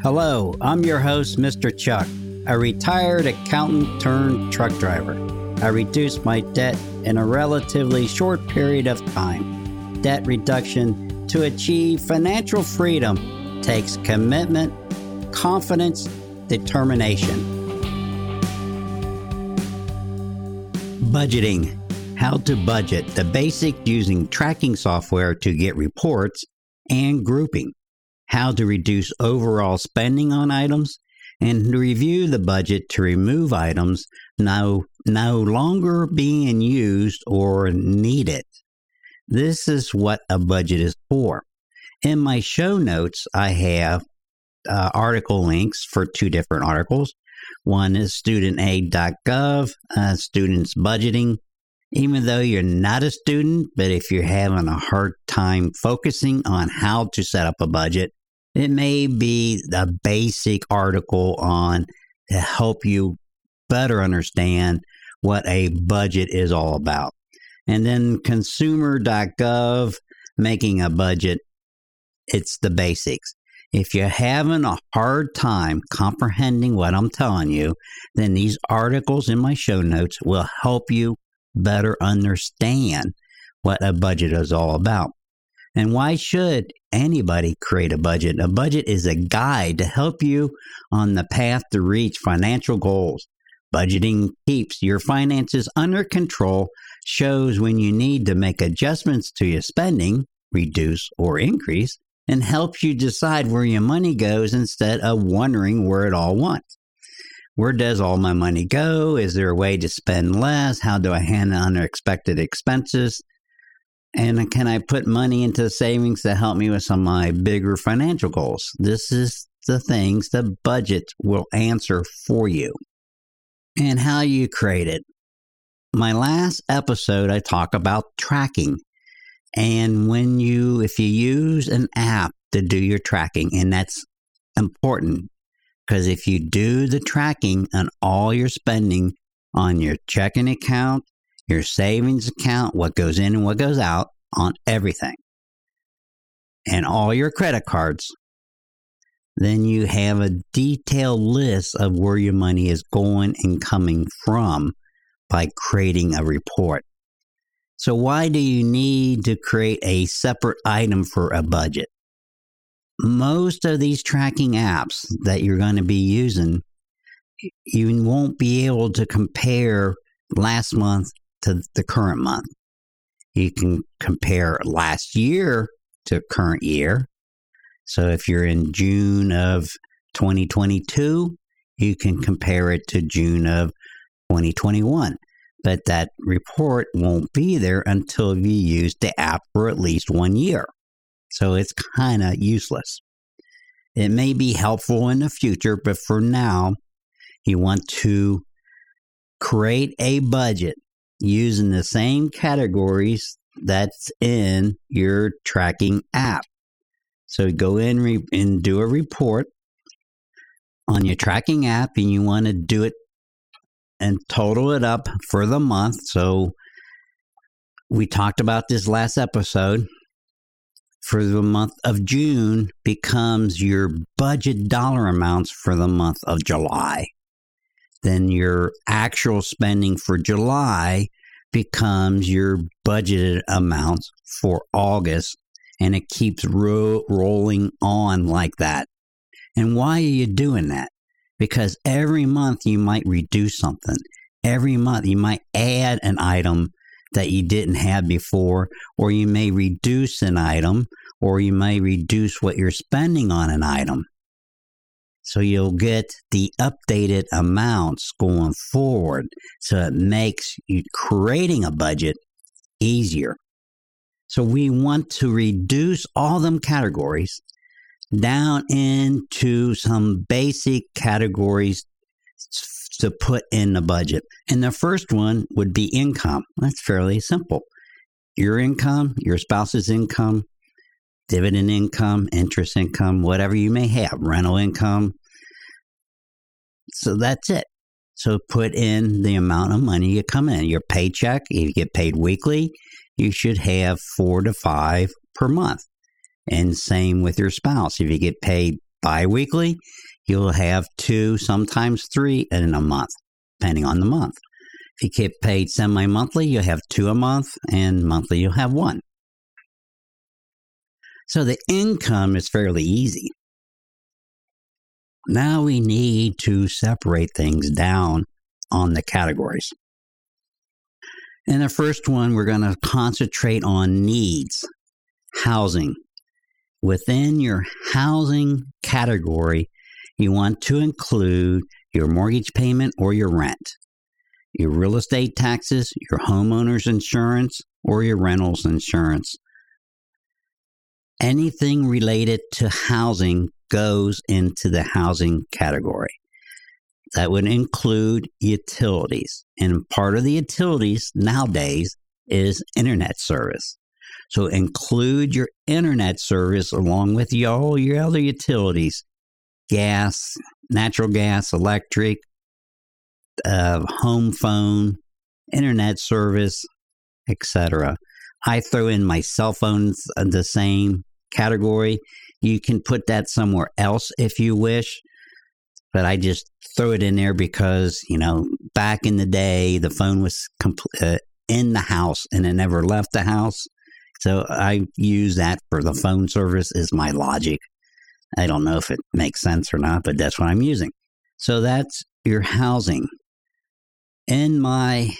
Hello, I'm your host, Mr. Chuck, a retired accountant turned truck driver. I reduced my debt in a relatively short period of time. Debt reduction to achieve financial freedom takes commitment, confidence, determination. Budgeting. How to budget. The basic using tracking software to get reports and grouping how to reduce overall spending on items, and review the budget to remove items no, no longer being used or needed. This is what a budget is for. In my show notes, I have uh, article links for two different articles. One is studentaid.gov, uh, students budgeting. Even though you're not a student, but if you're having a hard time focusing on how to set up a budget, it may be a basic article on to help you better understand what a budget is all about. And then consumer.gov, making a budget, it's the basics. If you're having a hard time comprehending what I'm telling you, then these articles in my show notes will help you better understand what a budget is all about. And why should anybody create a budget? A budget is a guide to help you on the path to reach financial goals. Budgeting keeps your finances under control, shows when you need to make adjustments to your spending, reduce or increase, and helps you decide where your money goes instead of wondering where it all went. Where does all my money go? Is there a way to spend less? How do I handle unexpected expenses? And can I put money into savings to help me with some of my bigger financial goals? This is the things the budget will answer for you. And how you create it. My last episode, I talk about tracking. And when you, if you use an app to do your tracking, and that's important because if you do the tracking on all your spending on your checking account, your savings account, what goes in and what goes out on everything, and all your credit cards, then you have a detailed list of where your money is going and coming from by creating a report. So, why do you need to create a separate item for a budget? Most of these tracking apps that you're going to be using, you won't be able to compare last month to the current month. You can compare last year to current year. So if you're in June of 2022, you can compare it to June of 2021. But that report won't be there until you use the app for at least one year. So it's kind of useless. It may be helpful in the future, but for now, you want to create a budget using the same categories that's in your tracking app. So go in re- and do a report on your tracking app, and you want to do it and total it up for the month. So we talked about this last episode. For the month of June becomes your budget dollar amounts for the month of July then your actual spending for July becomes your budgeted amounts for August, and it keeps ro- rolling on like that. And why are you doing that? Because every month you might reduce something. Every month you might add an item that you didn't have before, or you may reduce an item, or you may reduce what you're spending on an item. So you'll get the updated amounts going forward. So it makes you creating a budget easier. So we want to reduce all them categories down into some basic categories to put in the budget. And the first one would be income. That's fairly simple. Your income, your spouse's income, dividend income, interest income, whatever you may have, rental income. So that's it. So put in the amount of money you come in. Your paycheck, if you get paid weekly, you should have four to five per month. And same with your spouse. If you get paid biweekly, you'll have two, sometimes three in a month, depending on the month. If you get paid semi monthly, you'll have two a month, and monthly, you'll have one. So the income is fairly easy. Now we need to separate things down on the categories. In the first one, we're going to concentrate on needs, housing. Within your housing category, you want to include your mortgage payment or your rent, your real estate taxes, your homeowner's insurance, or your rental's insurance. Anything related to housing goes into the housing category. That would include utilities. And part of the utilities nowadays is internet service. So include your internet service along with all your other utilities gas, natural gas, electric, uh, home phone, internet service, etc. I throw in my cell phones the same category. You can put that somewhere else if you wish, but I just throw it in there because, you know, back in the day, the phone was compl- uh, in the house and it never left the house. So I use that for the phone service is my logic. I don't know if it makes sense or not, but that's what I'm using. So that's your housing. In my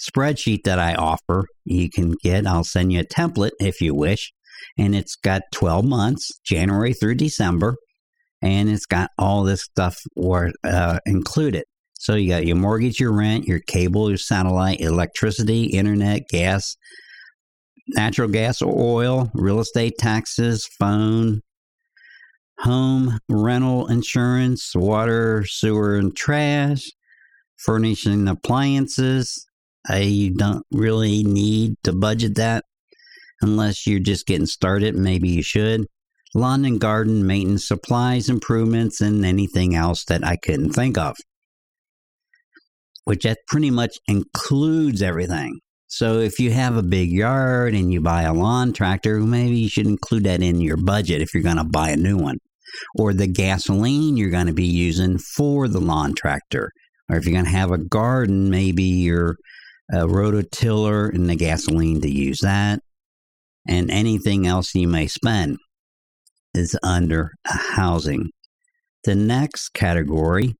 spreadsheet that I offer, you can get, I'll send you a template if you wish, and it's got 12 months, January through December, and it's got all this stuff or, uh, included. So you got your mortgage, your rent, your cable, your satellite, electricity, internet, gas, natural gas or oil, real estate taxes, phone, home rental insurance, water, sewer, and trash, furnishing appliances. You don't really need to budget that unless you're just getting started. Maybe you should. Lawn and garden maintenance, supplies, improvements, and anything else that I couldn't think of. Which that pretty much includes everything. So if you have a big yard and you buy a lawn tractor, maybe you should include that in your budget if you're going to buy a new one. Or the gasoline you're going to be using for the lawn tractor. Or if you're going to have a garden, maybe your uh, rototiller and the gasoline to use that and anything else you may spend is under housing. The next category,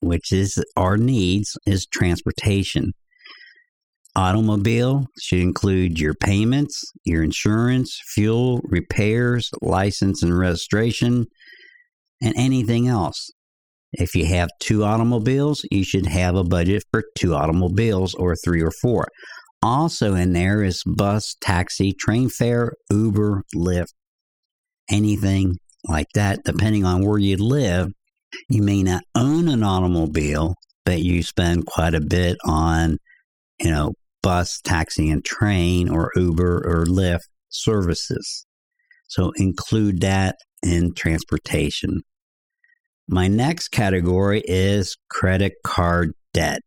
which is our needs, is transportation. Automobile should include your payments, your insurance, fuel, repairs, license and registration, and anything else. If you have two automobiles, you should have a budget for two automobiles or three or four. Also in there is bus, taxi, train fare, Uber, Lyft, anything like that. Depending on where you live, you may not own an automobile, but you spend quite a bit on, you know, bus, taxi, and train or Uber or Lyft services. So include that in transportation. My next category is credit card debt.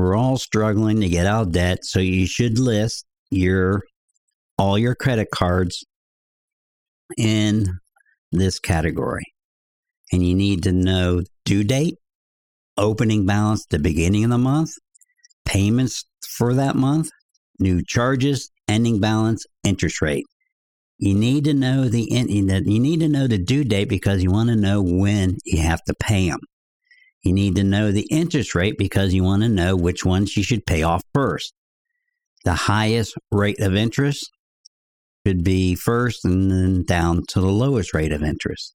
We're all struggling to get out of debt, so you should list your all your credit cards in this category. And you need to know due date, opening balance the beginning of the month, payments for that month, new charges, ending balance, interest rate. You need to know the you need to know the due date because you want to know when you have to pay them. You need to know the interest rate because you want to know which ones you should pay off first. The highest rate of interest should be first and then down to the lowest rate of interest.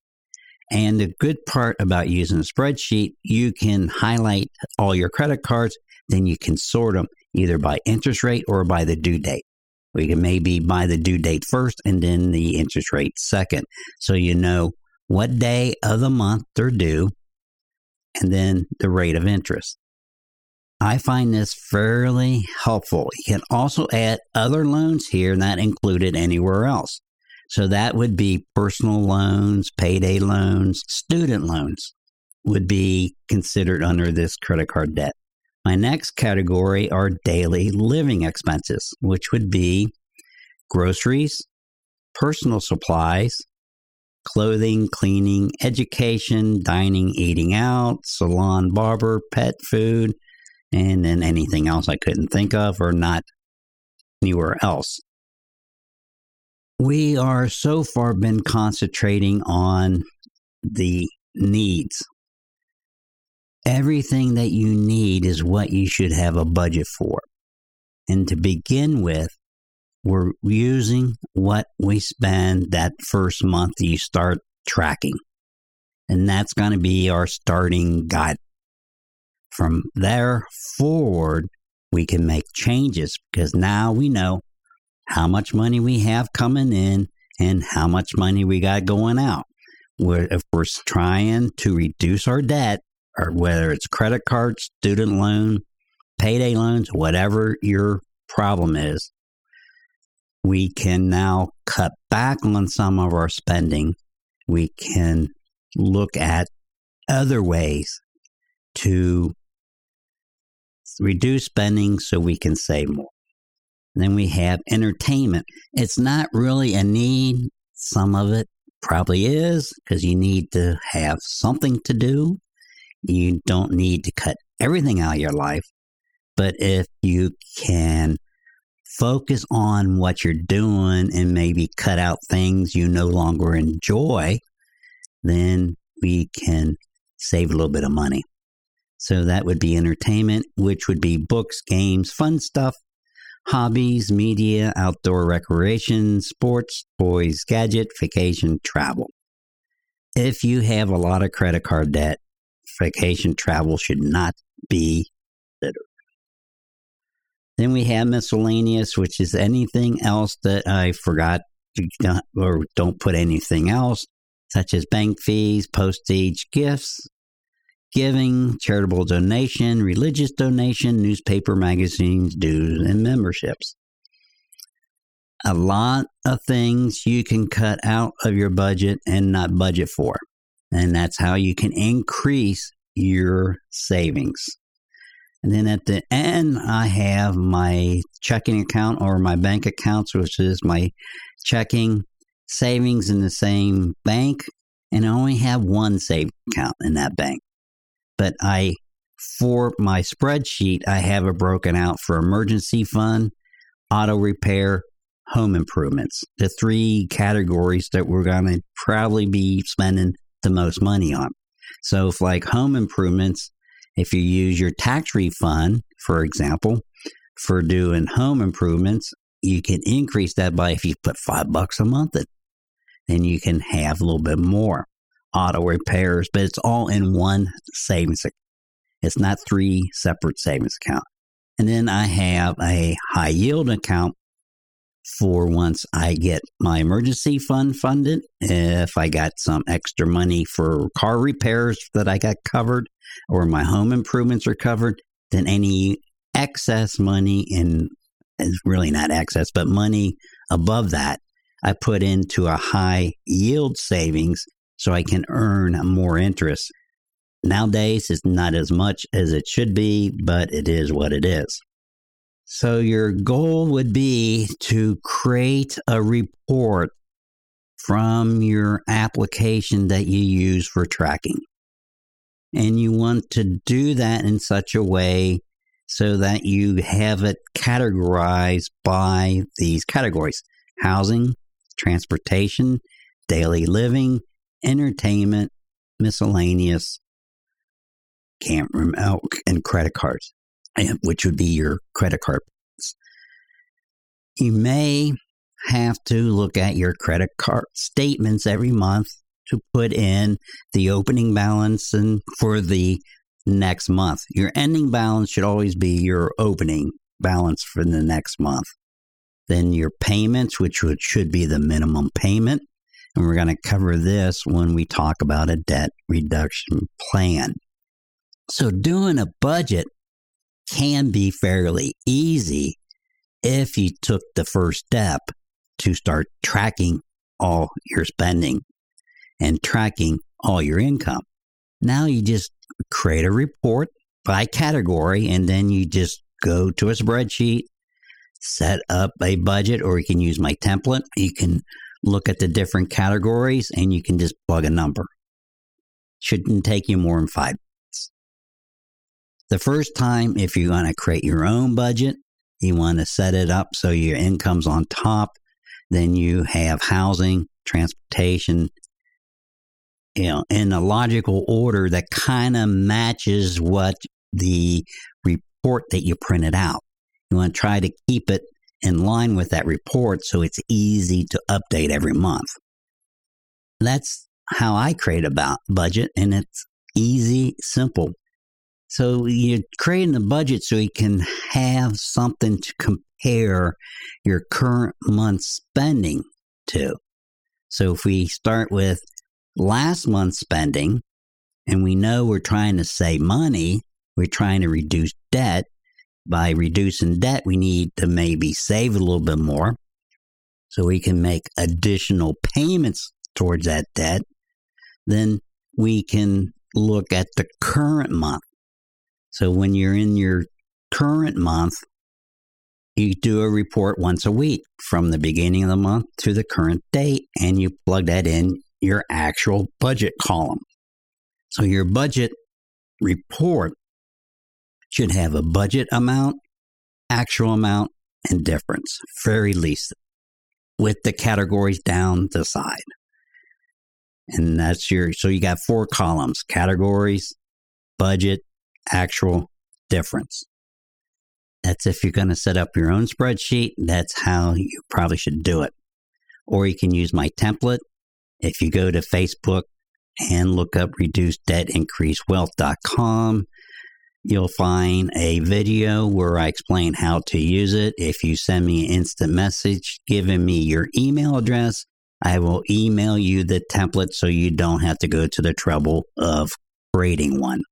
And the good part about using a spreadsheet, you can highlight all your credit cards, then you can sort them either by interest rate or by the due date. We can maybe buy the due date first and then the interest rate second. So you know what day of the month they're due and then the rate of interest. I find this fairly helpful. You can also add other loans here not included anywhere else. So that would be personal loans, payday loans, student loans would be considered under this credit card debt. My next category are daily living expenses, which would be groceries, personal supplies, clothing, cleaning, education, dining, eating out, salon, barber, pet food, and then anything else I couldn't think of or not anywhere else. We are so far been concentrating on the needs. Everything that you need is what you should have a budget for. And to begin with, we're using what we spend that first month you start tracking. And that's going to be our starting guide. From there forward, we can make changes because now we know how much money we have coming in and how much money we got going out. We're, if we're trying to reduce our debt, or whether it's credit cards, student loan, payday loans, whatever your problem is, we can now cut back on some of our spending. We can look at other ways to reduce spending so we can save more. And then we have entertainment. It's not really a need. Some of it probably is because you need to have something to do. You don't need to cut everything out of your life. But if you can focus on what you're doing and maybe cut out things you no longer enjoy, then we can save a little bit of money. So that would be entertainment, which would be books, games, fun stuff, hobbies, media, outdoor recreation, sports, toys, gadget, vacation, travel. If you have a lot of credit card debt, vacation travel should not be. Then we have miscellaneous, which is anything else that I forgot or don't put anything else, such as bank fees, postage, gifts, giving, charitable donation, religious donation, newspaper, magazines, dues, and memberships. A lot of things you can cut out of your budget and not budget for. And that's how you can increase your savings. And then at the end, I have my checking account or my bank accounts, which is my checking savings in the same bank. And I only have one saved account in that bank but I for my spreadsheet I have it broken out for emergency fund, auto repair, home improvements. The three categories that we're going to probably be spending the most money on. So if like home improvements, if you use your tax refund, for example, for doing home improvements, you can increase that by if you put five bucks a month in, then you can have a little bit more auto repairs, but it's all in one savings account. It's not three separate savings accounts. And then I have a high yield account for once I get my emergency fund funded. If I got some extra money for car repairs that I got covered or my home improvements are covered, then any excess money is really not excess, but money above that, I put into a high yield savings so I can earn more interest. Nowadays, it's not as much as it should be, but it is what it is. So, your goal would be to create a report from your application that you use for tracking. And you want to do that in such a way so that you have it categorized by these categories housing, transportation, daily living, entertainment, miscellaneous, can't remember, and credit cards, which would be your credit card. You may have to look at your credit card statements every month to put in the opening balance and for the next month. Your ending balance should always be your opening balance for the next month. Then your payments, which would, should be the minimum payment, and we're going to cover this when we talk about a debt reduction plan. So, doing a budget can be fairly easy if you took the first step to start tracking all your spending and tracking all your income. Now you just create a report by category and then you just go to a spreadsheet, set up a budget, or you can use my template. You can look at the different categories, and you can just plug a number. Shouldn't take you more than five. The first time, if you're going to create your own budget, you want to set it up so your income's on top. Then you have housing, transportation, you know, in a logical order that kind of matches what the report that you printed out. You want to try to keep it in line with that report so it's easy to update every month. That's how I create a budget, and it's easy, simple. So you're creating a budget so you can have something to compare your current month's spending to. So if we start with last month's spending and we know we're trying to save money, we're trying to reduce debt. By reducing debt, we need to maybe save a little bit more so we can make additional payments towards that debt. Then we can look at the current month. So when you're in your current month, you do a report once a week from the beginning of the month to the current date, and you plug that in your actual budget column. So your budget report should have a budget amount, actual amount, and difference, very least, with the categories down the side. And that's your, so you got four columns categories, budget, actual, difference. That's if you're going to set up your own spreadsheet, that's how you probably should do it. Or you can use my template if you go to Facebook and look up reducedebtincreasewealth.com, you'll find a video where I explain how to use it. If you send me an instant message giving me your email address, I will email you the template so you don't have to go to the trouble of creating one.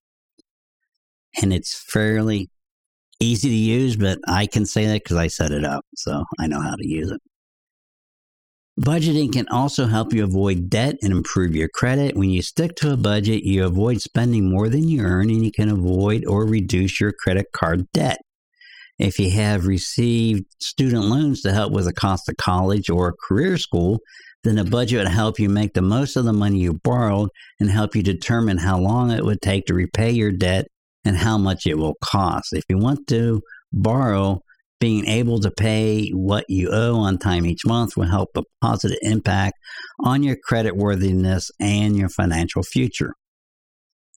And it's fairly easy to use, but I can say that because I set it up. So I know how to use it. Budgeting can also help you avoid debt and improve your credit. When you stick to a budget, you avoid spending more than you earn and you can avoid or reduce your credit card debt. If you have received student loans to help with the cost of college or a career school, then a budget would help you make the most of the money you borrowed and help you determine how long it would take to repay your debt and how much it will cost. If you want to borrow, being able to pay what you owe on time each month will help a positive impact on your credit worthiness and your financial future.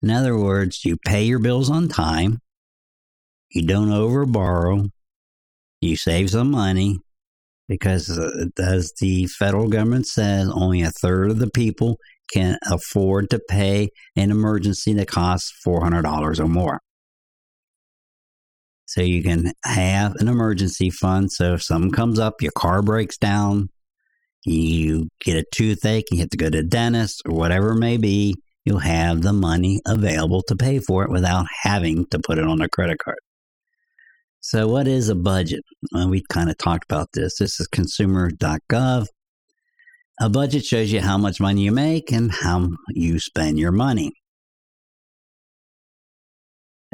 In other words, you pay your bills on time, you don't over borrow, you save some money because, uh, as the federal government says, only a third of the people can afford to pay an emergency that costs $400 or more. So you can have an emergency fund. So if something comes up, your car breaks down, you get a toothache, you have to go to the dentist or whatever it may be, you'll have the money available to pay for it without having to put it on a credit card. So, what is a budget? Well, we kind of talked about this. This is consumer.gov. A budget shows you how much money you make and how you spend your money.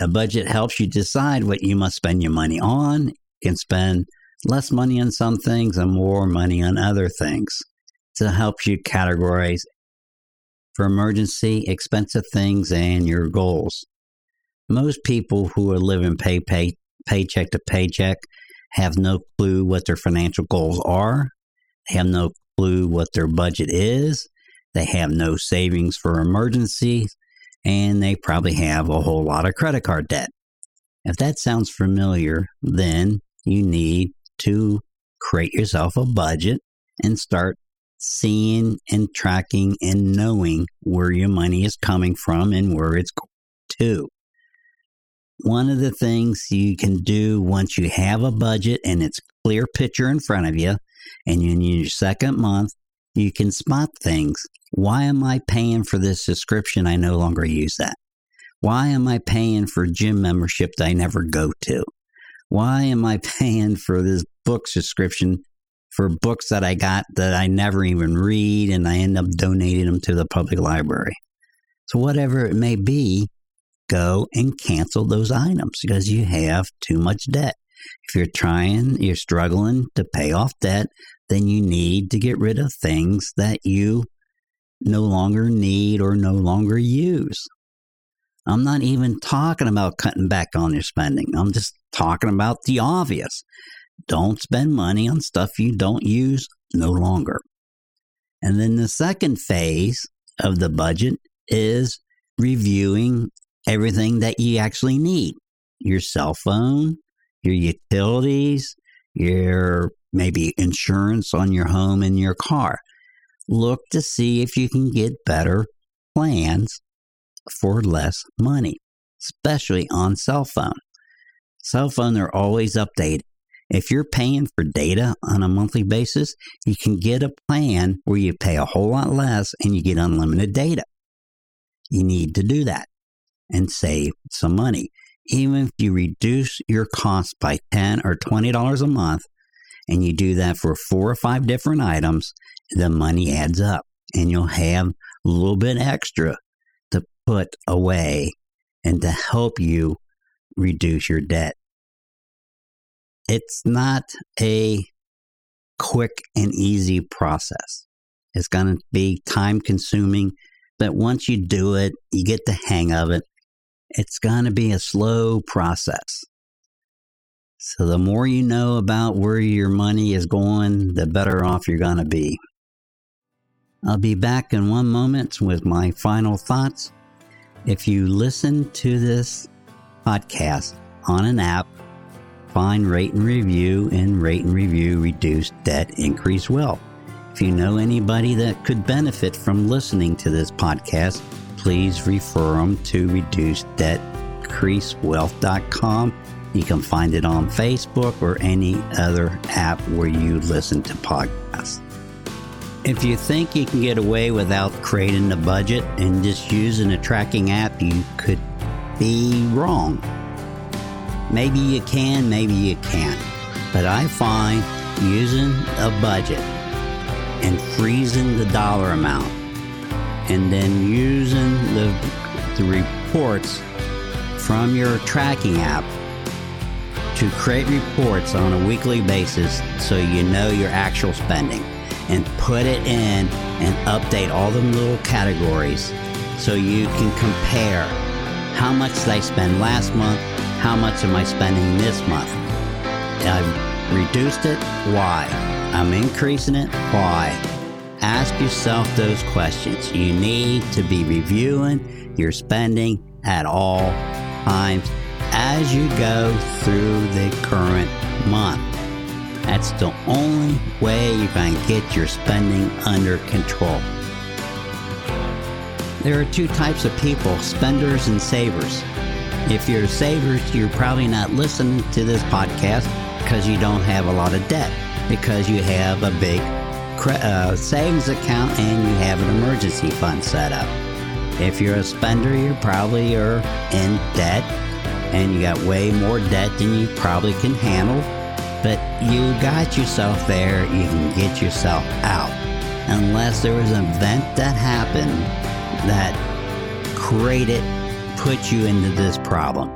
A budget helps you decide what you must spend your money on. You can spend less money on some things and more money on other things to help you categorize for emergency, expensive things, and your goals. Most people who are living pay, pay, paycheck to paycheck have no clue what their financial goals are. They have no clue what their budget is. They have no savings for emergencies and they probably have a whole lot of credit card debt. If that sounds familiar, then you need to create yourself a budget and start seeing and tracking and knowing where your money is coming from and where it's going to. One of the things you can do once you have a budget and it's clear picture in front of you and in your second month, you can spot things why am I paying for this subscription? I no longer use that. Why am I paying for gym membership that I never go to? Why am I paying for this book subscription for books that I got that I never even read and I end up donating them to the public library? So, whatever it may be, go and cancel those items because you have too much debt. If you're trying, you're struggling to pay off debt, then you need to get rid of things that you no longer need or no longer use. I'm not even talking about cutting back on your spending. I'm just talking about the obvious. Don't spend money on stuff you don't use no longer. And then the second phase of the budget is reviewing everything that you actually need your cell phone, your utilities, your maybe insurance on your home and your car. Look to see if you can get better plans for less money, especially on cell phone. Cell phone are always updated. If you're paying for data on a monthly basis, you can get a plan where you pay a whole lot less and you get unlimited data. You need to do that and save some money. Even if you reduce your cost by 10 or $20 a month and you do that for four or five different items, the money adds up and you'll have a little bit extra to put away and to help you reduce your debt. It's not a quick and easy process. It's going to be time consuming, but once you do it, you get the hang of it. It's going to be a slow process. So, the more you know about where your money is going, the better off you're going to be. I'll be back in one moment with my final thoughts. If you listen to this podcast on an app, find rate and review and rate and review reduce debt increase wealth. If you know anybody that could benefit from listening to this podcast, please refer them to reducedebtincreasewealth.com. You can find it on Facebook or any other app where you listen to podcasts. If you think you can get away without creating a budget and just using a tracking app, you could be wrong. Maybe you can, maybe you can't. But I find using a budget and freezing the dollar amount and then using the, the reports from your tracking app to create reports on a weekly basis so you know your actual spending and put it in and update all the little categories so you can compare how much did I spend last month, how much am I spending this month. I've reduced it, why? I'm increasing it, why? Ask yourself those questions. You need to be reviewing your spending at all times as you go through the current month. That's the only way you can get your spending under control. There are two types of people spenders and savers. If you're savers, you're probably not listening to this podcast because you don't have a lot of debt, because you have a big uh, savings account and you have an emergency fund set up. If you're a spender, you probably are in debt and you got way more debt than you probably can handle but you got yourself there, you can get yourself out. Unless there was an event that happened that created, put you into this problem,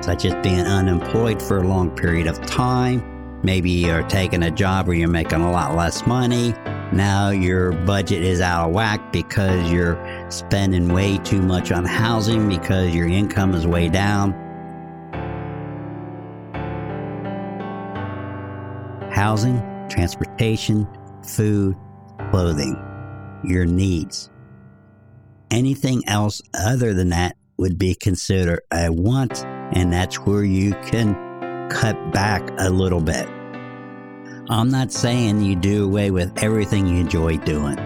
such as being unemployed for a long period of time. Maybe you're taking a job where you're making a lot less money. Now your budget is out of whack because you're spending way too much on housing because your income is way down housing, transportation, food, clothing, your needs. Anything else other than that would be considered a want, and that's where you can cut back a little bit. I'm not saying you do away with everything you enjoy doing.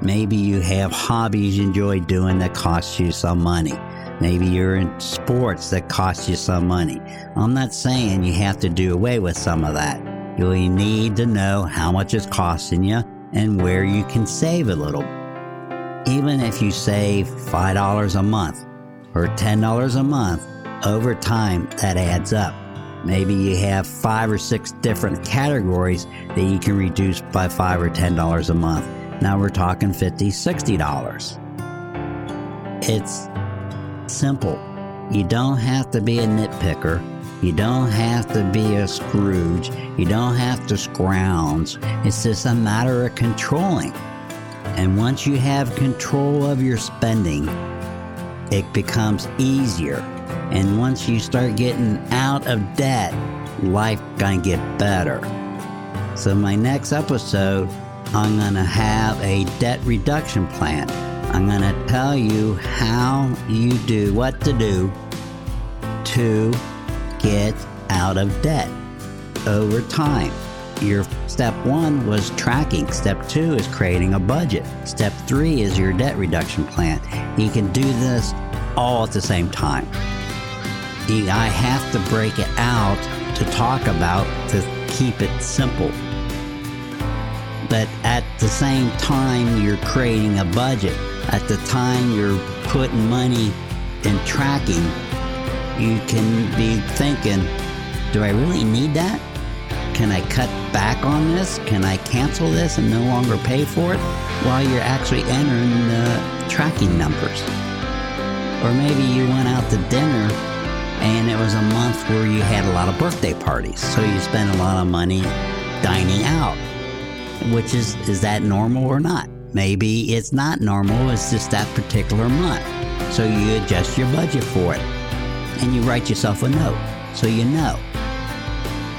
Maybe you have hobbies you enjoy doing that cost you some money. Maybe you're in sports that cost you some money. I'm not saying you have to do away with some of that. You'll need to know how much it's costing you and where you can save a little. Even if you save $5 a month or $10 a month, over time that adds up. Maybe you have five or six different categories that you can reduce by five or ten dollars a month. Now we're talking $50, $60. It's simple. You don't have to be a nitpicker You don't have to be a Scrooge. You don't have to scrounge. It's just a matter of controlling. And once you have control of your spending, it becomes easier. And once you start getting out of debt, life gonna get better. So my next episode, I'm gonna have a debt reduction plan. I'm gonna tell you how you do what to do to get out of debt over time. Your step one was tracking. Step two is creating a budget. Step three is your debt reduction plan. You can do this all at the same time. I have to break it out to talk about to keep it simple. But at the same time, you're creating a budget. At the time, you're putting money in tracking. You can be thinking, do I really need that? Can I cut back on this? Can I cancel this and no longer pay for it? While you're actually entering the tracking numbers. Or maybe you went out to dinner and it was a month where you had a lot of birthday parties. So you spent a lot of money dining out. Which is, is that normal or not? Maybe it's not normal, it's just that particular month. So you adjust your budget for it. And you write yourself a note so you know.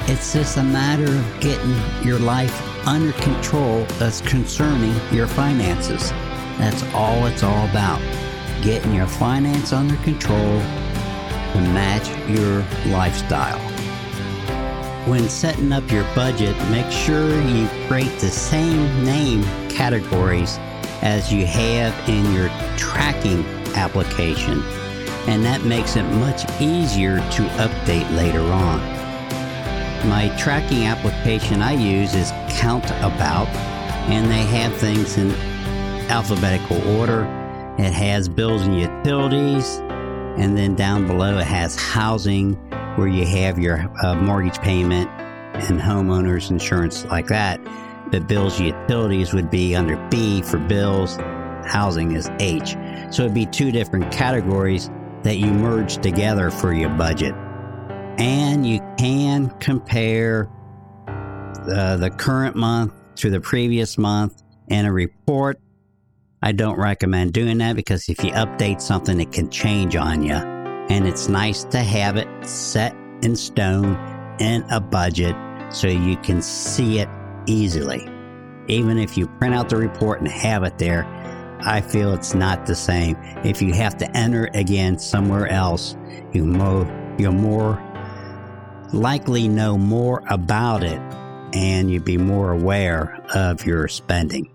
It's just a matter of getting your life under control as concerning your finances. That's all it's all about getting your finance under control to match your lifestyle. When setting up your budget, make sure you create the same name categories as you have in your tracking application, and that makes it much easier to update later on. My tracking application I use is Countabout, and they have things in alphabetical order it has bills and utilities, and then down below it has housing, where you have your uh, mortgage payment and homeowners insurance like that. But bills utilities would be under B for bills, housing is H. So it'd be two different categories that you merge together for your budget. And you can compare the, the current month to the previous month in a report I don't recommend doing that because if you update something, it can change on you. And it's nice to have it set in stone in a budget so you can see it easily. Even if you print out the report and have it there, I feel it's not the same. If you have to enter again somewhere else, you more, you're more likely know more about it and you'd be more aware of your spending.